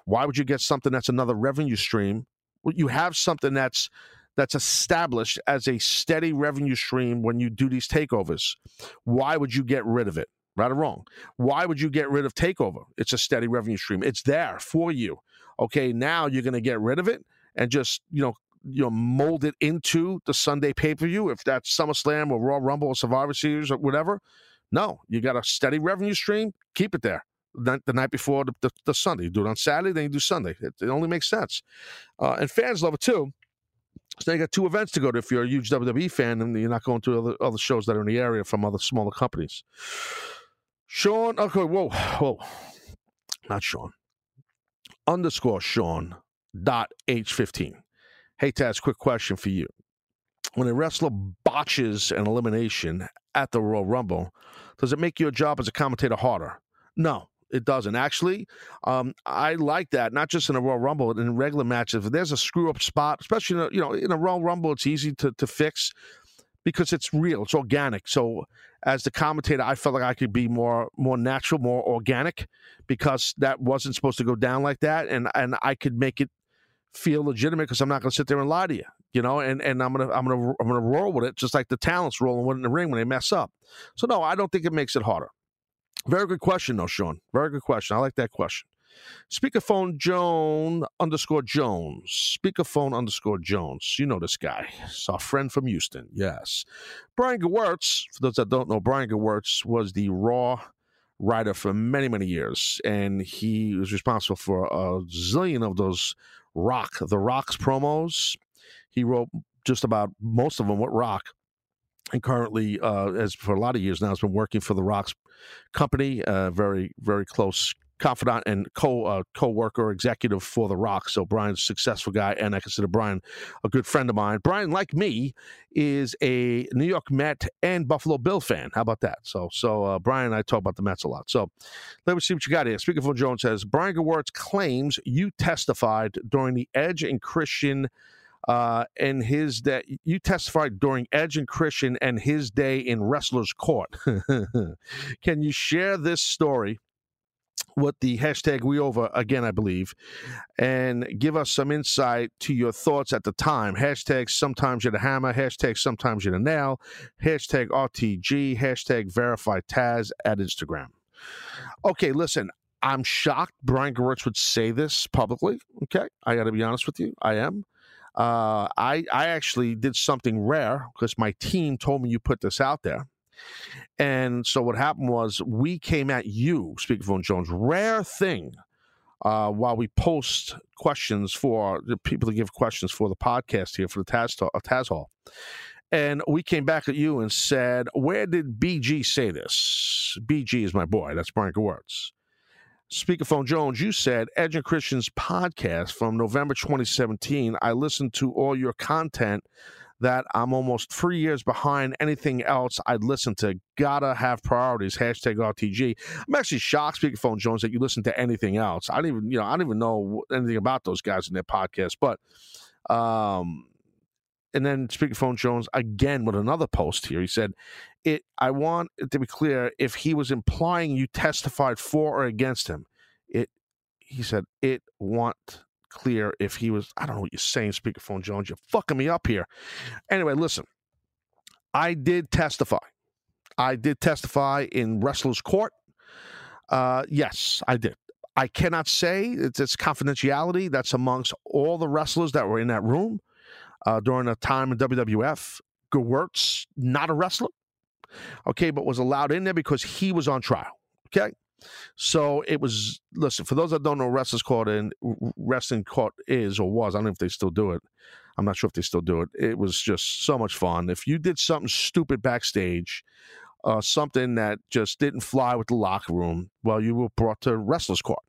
Why would you get something that's another revenue stream? You have something that's that's established as a steady revenue stream when you do these takeovers. Why would you get rid of it? Right or wrong? Why would you get rid of takeover? It's a steady revenue stream. It's there for you. Okay, now you're going to get rid of it and just you know you know mold it into the Sunday pay per view if that's SummerSlam or Raw Rumble or Survivor Series or whatever. No, you got a steady revenue stream. Keep it there. The, night before the, the, the, Sunday, you do it on Saturday, then you do Sunday. It, it only makes sense, uh, and fans love it too so you got two events to go to if you're a huge WWE fan and you're not going to other, other shows that are in the area from other smaller companies. Sean, okay, whoa, whoa, not Sean. Underscore Sean dot H15. Hey, Taz, quick question for you. When a wrestler botches an elimination at the Royal Rumble, Does it make your job as a commentator harder? No, it doesn't. Actually, um, I like that. Not just in a Royal Rumble, but in regular matches. If there's a screw up spot, especially in a, you know in a Royal Rumble, it's easy to to fix because it's real, it's organic. So as the commentator, I felt like I could be more more natural, more organic, because that wasn't supposed to go down like that, and and I could make it feel legitimate because I'm not going to sit there and lie to you, you know, and and I'm gonna I'm gonna I'm gonna roll with it just like the talents rolling with it in the ring when they mess up. So no, I don't think it makes it harder. Very good question, though, Sean. Very good question. I like that question. Speakerphone Joan underscore Jones. Speakerphone underscore Jones. You know this guy. It's our friend from Houston. Yes. Brian Gewirtz, for those that don't know, Brian Gewirtz was the Raw writer for many, many years. And he was responsible for a zillion of those Rock, the Rock's promos. He wrote just about most of them with Rock. And currently, uh, as for a lot of years now, has been working for the Rock's company, uh, very, very close confidant and co uh, co-worker executive for the rock so brian's a successful guy and i consider brian a good friend of mine. Brian like me is a new york met and buffalo bill fan. How about that? So so uh, brian and i talk about the mets a lot. So let me see what you got here. Speakerphone jones says brian gewirtz claims you testified during the edge and christian uh, and his that you testified during Edge and Christian and his day in Wrestler's Court. Can you share this story with the hashtag we over again, I believe, and give us some insight to your thoughts at the time. Hashtag sometimes you're the hammer, hashtag sometimes you're the nail, hashtag RTG, hashtag verify Taz at Instagram. Okay, listen, I'm shocked Brian Gewirtz would say this publicly. Okay, I got to be honest with you, I am. Uh, I I actually did something rare because my team told me you put this out there. And so what happened was we came at you, Speakerphone Jones, rare thing. Uh, while we post questions for the people to give questions for the podcast here for the Taz, uh, Taz Hall. And we came back at you and said, Where did BG say this? BG is my boy. That's Brian Gewirtz. Speakerphone Jones, you said Edge and Christian's podcast from November 2017. I listened to all your content that I'm almost three years behind anything else I'd listen to. Gotta have priorities. Hashtag RTG. I'm actually shocked, Speakerphone Jones, that you listen to anything else. I don't even, you know, I don't even know anything about those guys in their podcast. But, um, and then Speakerphone Jones again with another post here. He said, "It. I want it to be clear if he was implying you testified for or against him. It. He said it want clear if he was. I don't know what you're saying, Speakerphone Jones. You're fucking me up here. Anyway, listen. I did testify. I did testify in Wrestler's Court. Uh, yes, I did. I cannot say it's, it's, confidentiality. That's amongst all the wrestlers that were in that room uh, during a time in WWF. Gewirtz, not a wrestler, okay, but was allowed in there because he was on trial. Okay, so it was listen for those that don't know wrestlers court and wrestling court is or was I don't know if they still do it. I'm not sure if they still do it. It was just so much fun. If you did something stupid backstage, uh, something that just didn't fly with the locker room, well, you were brought to wrestlers court.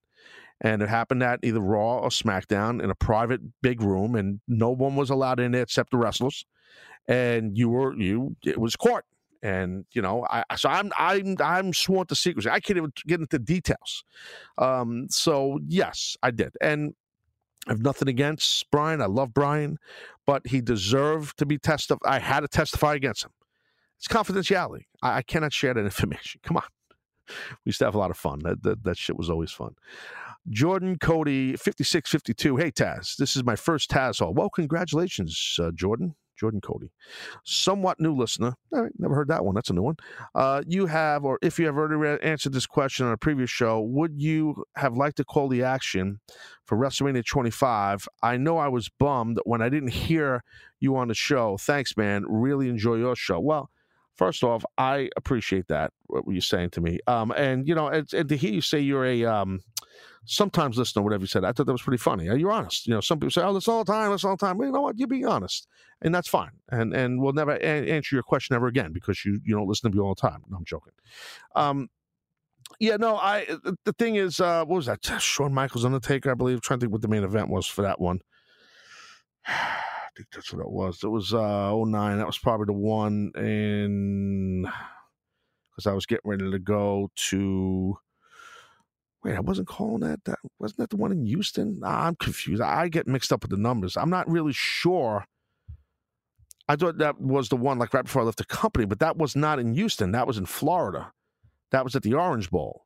And it happened at either Raw or SmackDown in a private big room, and no one was allowed in there except the wrestlers. And you were you it was court and you know I so I'm I'm I'm sworn to secrecy. I can't even get into details. Um, so yes, I did, and I have nothing against Brian. I love Brian, but he deserved to be testified. I had to testify against him. It's confidentiality. I, I, cannot share that information. Come on. We used to have a lot of fun. That, that, that shit was always fun. Jordan Cody, 5652. Hey, Taz. This is my first Taz Hall. Well, congratulations, uh, Jordan. Jordan Cody. Somewhat new listener. All right, never heard that one. That's a new one. Uh, you have, or if you have already answered this question on a previous show, would you have liked to call the action for WrestleMania 25? I know I was bummed when I didn't hear you on the show. Thanks, man. Really enjoy your show. Well, first off, I appreciate that what were you're saying to me. Um, and you know, and, and to hear you say you're a um, sometimes listen to whatever you said. I thought that was pretty funny. You're honest. You know, some people say, "Oh, that's all the time. That's all the time." Well, you know what? You're being honest, and that's fine. And and we'll never a- answer your question ever again because you you don't listen to me all the time. No, I'm joking. Um, yeah, no. I the thing is, uh, what was that? Shawn Michaels Undertaker, I believe. I'm trying to think what the main event was for that one. I think that's what it was. It was uh 09. That was probably the one in because I was getting ready to go to. Wait, I wasn't calling that. That wasn't that the one in Houston? Nah, I'm confused. I get mixed up with the numbers. I'm not really sure. I thought that was the one like right before I left the company, but that was not in Houston. That was in Florida. That was at the Orange Bowl.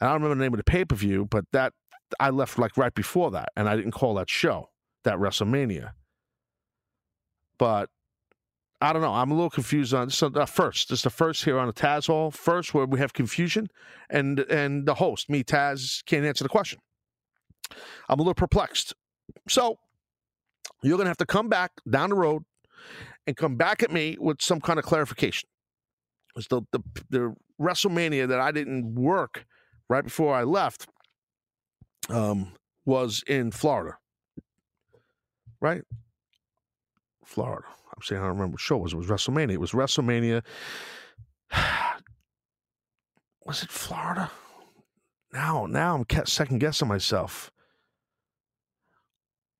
And I don't remember the name of the pay per view, but that I left like right before that, and I didn't call that show that WrestleMania. But I don't know. I'm a little confused on this. Uh, first, this is the first here on the Taz Hall. First, where we have confusion, and and the host, me Taz, can't answer the question. I'm a little perplexed. So you're gonna have to come back down the road and come back at me with some kind of clarification. It's the the, the WrestleMania that I didn't work right before I left um, was in Florida, right? Florida. I'm saying I don't remember what show it was. It was WrestleMania. It was WrestleMania. was it Florida? Now, now I'm second guessing myself.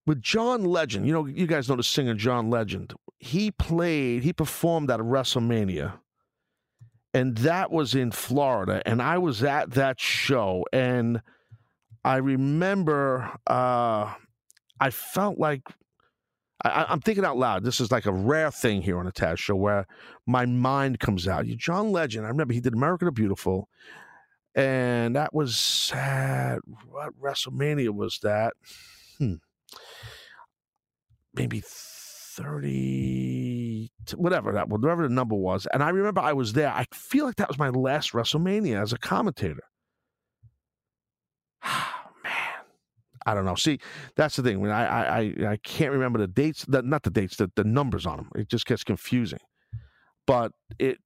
With John Legend, you know, you guys know the singer John Legend. He played, he performed at WrestleMania, and that was in Florida. And I was at that show, and I remember uh, I felt like I, am thinking out loud. This is like a rare thing here on a Taz show where my mind comes out. John Legend, I remember he did America the Beautiful, and that was at what WrestleMania was that? Hmm. Maybe 30, whatever that, whatever the number was. And I remember I was there. I feel like that was my last WrestleMania as a commentator. I don't know. See, that's the thing. I I I can't remember the dates, the, not the dates, the, the numbers on them. It just gets confusing. But it,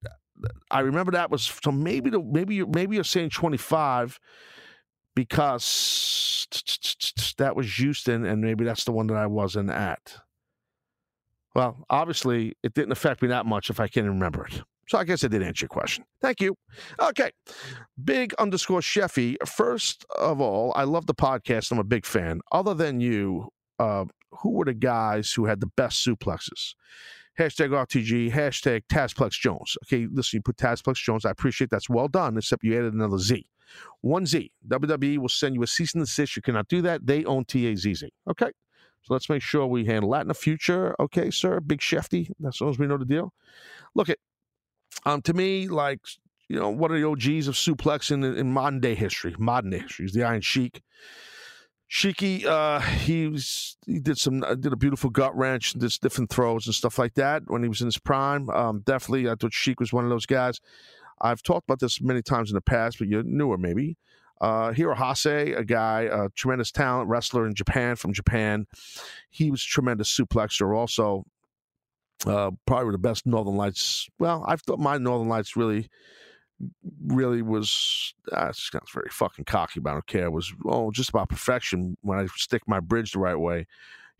I remember that was so maybe the maybe you maybe you're saying 25 because that was Houston, and maybe that's the one that I wasn't at. Well, obviously, it didn't affect me that much if I can remember it. So I guess I did answer your question. Thank you. Okay. Big underscore Sheffy. First of all, I love the podcast. I'm a big fan. Other than you, uh, who were the guys who had the best suplexes? Hashtag RTG, hashtag Tazplex Jones. Okay, listen, you put Tazplex Jones. I appreciate that's well done, except you added another Z. One Z. WWE will send you a cease and desist. You cannot do that. They own TAZZ. Okay. So let's make sure we handle that in the future. Okay, sir. Big Shefty. As long as we know the deal. Look at um, to me, like you know, what are the OGs of suplex in, in modern day history, modern day history is the Iron Sheik. Sheiky, uh, he was he did some uh, did a beautiful gut wrench, did different throws and stuff like that when he was in his prime. Um, definitely, I thought Sheik was one of those guys. I've talked about this many times in the past, but you're newer maybe. Uh, Hiroshi Hase, a guy, a tremendous talent wrestler in Japan from Japan. He was tremendous suplexer also uh, probably the best Northern Lights. Well, I thought my Northern Lights really, really was. Uh, sounds very fucking cocky, but I don't care. It was oh, just about perfection when I stick my bridge the right way.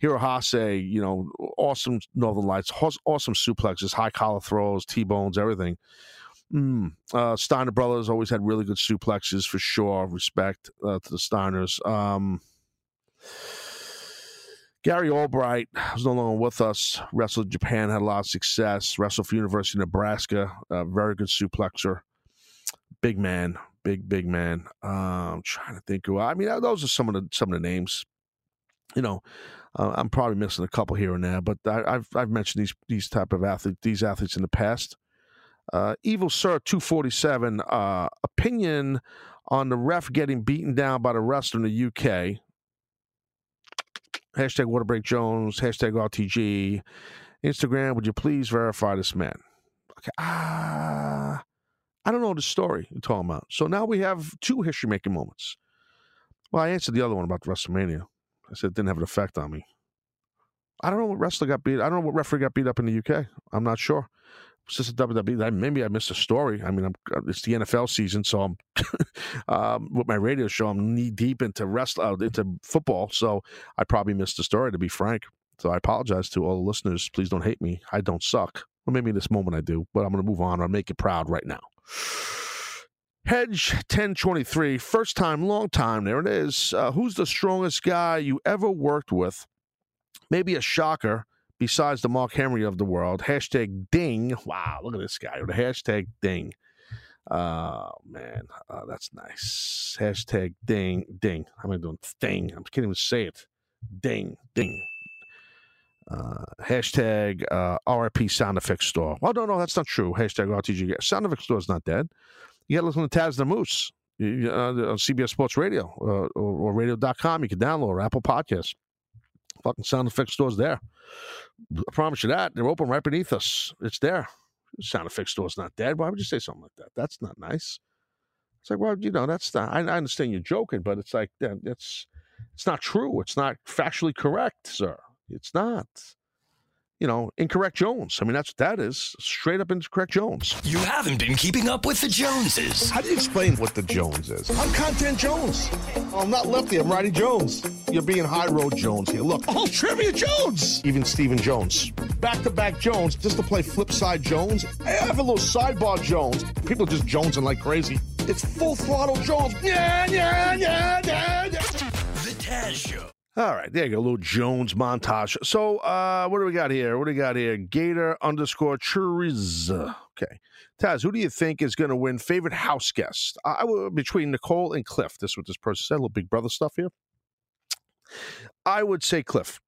Hiroshi Hase, you know, awesome Northern Lights, awesome suplexes, high collar throws, T bones, everything. Mm. Uh, Steiner brothers always had really good suplexes for sure. Respect uh, to the Steiners. Um, Gary Albright was no longer with us. Wrestled Japan, had a lot of success. Wrestled for University of Nebraska, a very good suplexer. Big man, big big man. I'm trying to think who. I mean, those are some of the some of the names. You know, uh, I'm probably missing a couple here and there, but I, have I've mentioned these these type of athletes these athletes in the past. Uh, Evil Sir 247 uh, opinion on the ref getting beaten down by the wrestler in the UK hashtag Waterbreak Jones, hashtag RTG, Instagram. Would you please verify this man? Okay, ah, I don't know the story you're talking about. So now we have two history making moments. Well, I answered the other one about WrestleMania. I said it didn't have an effect on me. I don't know what wrestler got beat. I don't know what referee got beat up in the UK. I'm not sure. It's just a WWE. Maybe I missed a story. I mean, I'm, uh, it's the NFL season, so I'm um, with my radio show. I'm knee deep into wrestling, uh, into football, so I probably missed the story. To be frank, so I apologize to all the listeners. Please don't hate me. I don't suck. Well, maybe in this moment I do, but I'm going to move on. I'll make you proud right now. Hedge 1023, first time, long time. There it is. Uh, who's the strongest guy you ever worked with? Maybe a shocker besides the Mark Henry of the world. Hashtag ding. Wow, look at this guy with a hashtag ding. Oh man, uh, that's nice. Hashtag ding ding. How am I doing? Ding. I can't even say it. Ding ding. Uh, hashtag uh, sound effects store. Well, no, no, that's not true. Hashtag RTG. Sound effects store is not dead. You got to listen to Taz the Moose uh, on CBS Sports Radio uh, or, or radio.com. You can download or Apple Podcasts. Fucking sound effects store's there. I promise you that. They're open right beneath us. It's there. Sound effects store's not dead. Why would you say something like that? That's not nice. It's like, well, you know, that's not. I, I understand you're joking, but it's like that. That's it's not true. It's not factually correct, sir. It's not. You know, incorrect Jones. I mean, that's what that is. Straight up incorrect Jones. You haven't been keeping up with the Joneses. How do you explain what the Jones is? I'm Content Jones. I'm not lefty, I'm righty Jones. You're being high road Jones here. Look, all trivia Jones. Even Stephen Jones. Back to back Jones, just to play flip side Jones. I have a little sidebar Jones. People just jonesing like crazy. It's full throttle Jones. Yeah, yeah, yeah, yeah, yeah. The Taz Show. All right, there you go. Little Jones montage. So, uh, what do we got here? What do we got here? Gator underscore chorizo. Okay. Taz, who do you think is going to win favorite house guest? I would between Nicole and Cliff. This is what this person said. A little big brother stuff here. I would say Cliff.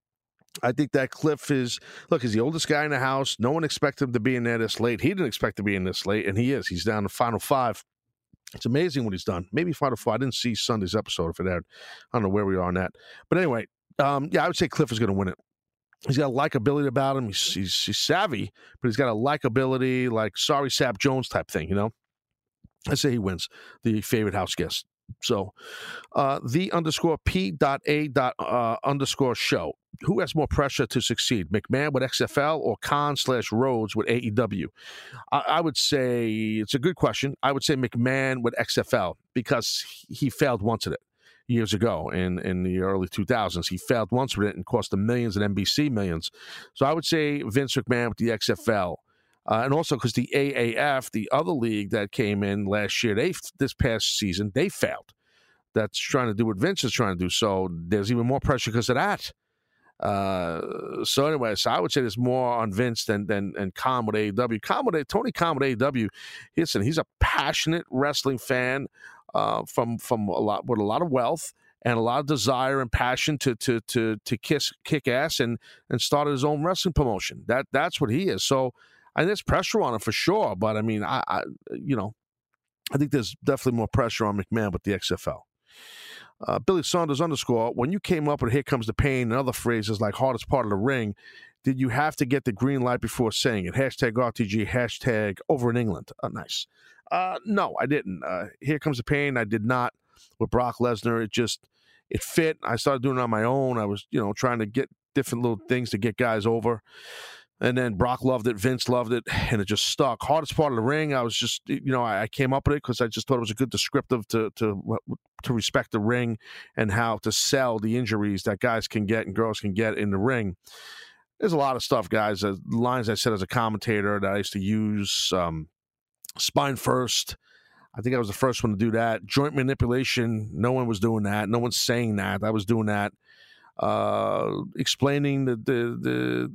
I think that Cliff is look, he's the oldest guy in the house. No one expected him to be in there this late. He didn't expect to be in this late, and he is. He's down to final five. It's amazing what he's done. Maybe final four. I didn't see Sunday's episode if it aired. I don't know where we are on that. But anyway, um, yeah, I would say Cliff is going to win it. He's got a likability about him. He's, he's he's savvy, but he's got a likability, like sorry Sap Jones type thing. You know, I say he wins the favorite house guest. So, uh, the underscore p dot a dot uh, underscore show. Who has more pressure to succeed, McMahon with XFL or Khan slash Rhodes with AEW? I, I would say it's a good question. I would say McMahon with XFL because he failed once at it years ago in in the early 2000s. He failed once with it and cost him millions and NBC millions. So I would say Vince McMahon with the XFL. Uh, and also because the AAF, the other league that came in last year, they this past season they failed. That's trying to do what Vince is trying to do. So there's even more pressure because of that. Uh, so anyway, so I would say there's more on Vince than than and Khan with AEW. Khan with Tony Khan with AEW. Listen, he's a passionate wrestling fan uh, from from a lot with a lot of wealth and a lot of desire and passion to to to to kiss kick ass and and started his own wrestling promotion. That that's what he is. So and there's pressure on him for sure. But I mean, I, I you know, I think there's definitely more pressure on McMahon with the XFL. Uh, Billy Saunders underscore, when you came up with Here Comes the Pain and other phrases like hardest part of the ring, did you have to get the green light before saying it? Hashtag RTG, hashtag over in England. Oh, nice. Uh, no, I didn't. Uh, Here Comes the Pain, I did not with Brock Lesnar. It just, it fit. I started doing it on my own. I was, you know, trying to get different little things to get guys over. And then Brock loved it, Vince loved it, and it just stuck. Hardest part of the ring, I was just, you know, I, came up with it because I just thought it was a good descriptive to to to respect the ring and how to sell the injuries that guys can get and girls can get in the ring. There's a lot of stuff, guys. Uh, lines I said as a commentator that I used to use. Um, spine first. I think I was the first one to do that. Joint manipulation. No one was doing that. No one's saying that. I was doing that. Uh, explaining the the the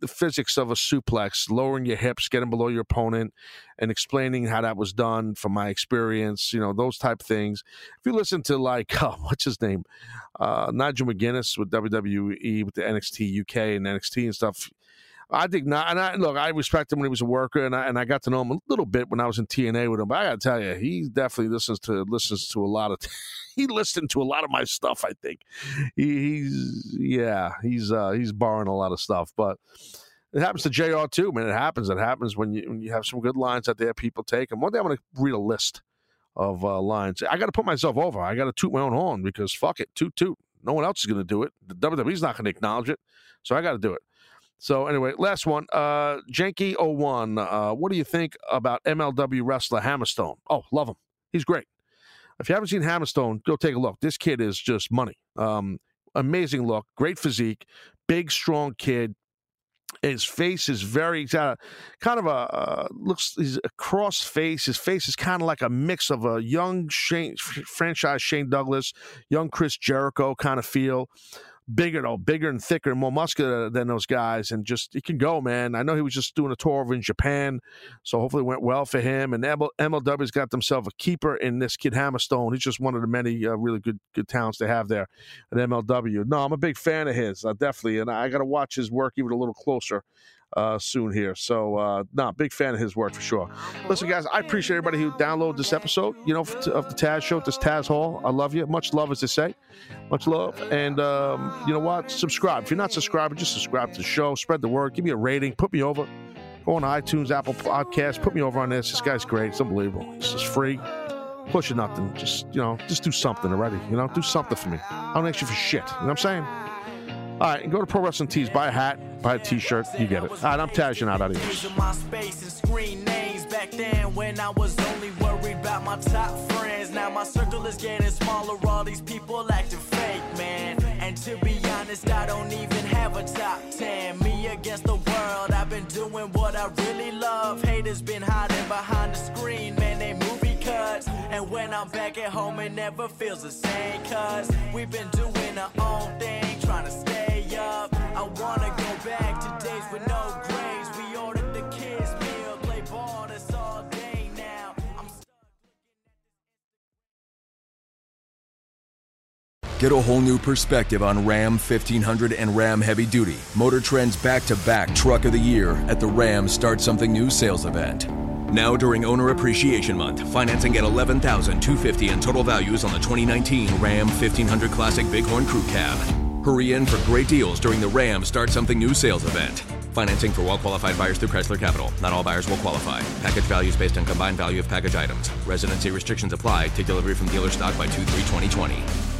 the physics of a suplex, lowering your hips, getting below your opponent, and explaining how that was done from my experience, you know, those type of things. If you listen to like, oh, what's his name? Uh, Nigel McGuinness with WWE, with the NXT UK and NXT and stuff. I think not. And I look, I respect him when he was a worker, and I and I got to know him a little bit when I was in TNA with him. But I got to tell you, he definitely listens to listens to a lot of. he listened to a lot of my stuff. I think he, he's yeah, he's uh, he's borrowing a lot of stuff, but. It happens to Jr. too, man. It happens. It happens when you when you have some good lines out there. People take them. One day I'm going to read a list of uh, lines. I got to put myself over. I got to toot my own horn because fuck it, toot toot. No one else is going to do it. The WWE's not going to acknowledge it, so I got to do it. So anyway, last one. Uh Janky01. Uh, what do you think about MLW wrestler Hammerstone? Oh, love him. He's great. If you haven't seen Hammerstone, go take a look. This kid is just money. Um, amazing look, great physique, big, strong kid. His face is very kind of a uh, looks. He's a cross face. His face is kind of like a mix of a young Shane, franchise Shane Douglas, young Chris Jericho kind of feel bigger though, bigger and thicker, and more muscular than those guys, and just he can go, man. I know he was just doing a tour over in Japan, so hopefully it went well for him. And MLW's got themselves a keeper in this kid Hammerstone. He's just one of the many uh, really good good talents they have there at MLW. No, I'm a big fan of his, uh, definitely, and I got to watch his work even a little closer uh, soon here. So, uh, nah, big fan of his work for sure. Listen, guys, I appreciate everybody who downloaded this episode, you know, of the Taz Show, this Taz Hall. I love you. Much love, as they say. Much love. And um, you know what? Subscribe. If you're not subscribing, just subscribe to the show. Spread the word. Give me a rating. Put me over. Go on iTunes, Apple Podcasts. Put me over on this. This guy's great. It's unbelievable. This is free. Push you nothing. Just, you know, just do something already. You know, do something for me. I don't ask you for shit. You know what I'm saying? All right, go to Pro Wrestling Tees, buy a hat, buy a T-shirt, you get it. All right, I'm Taz, you're not out of here. Back then, when I was only worried about my top friends, now my circle is getting smaller. All these people acting fake, man. And to be honest, I don't even have a top ten. Me against the world, I've been doing what I really love. Haters been hiding behind the screen, man. They movie cuts, and when I'm back at home, it never feels the same. Cause we've been doing our own thing, trying to. I wanna go back to days with no grades. We ordered the kids meal, play ball, that's all day now. Get a whole new perspective on Ram 1500 and Ram Heavy Duty, Motor Trend's back to back truck of the year at the Ram Start Something New sales event. Now during Owner Appreciation Month, financing at $11,250 in total values on the 2019 Ram 1500 Classic Bighorn Crew Cab. Hurry in for great deals during the Ram Start Something New sales event. Financing for well qualified buyers through Chrysler Capital. Not all buyers will qualify. Package values based on combined value of package items. Residency restrictions apply. Take delivery from dealer stock by 2 3 2020.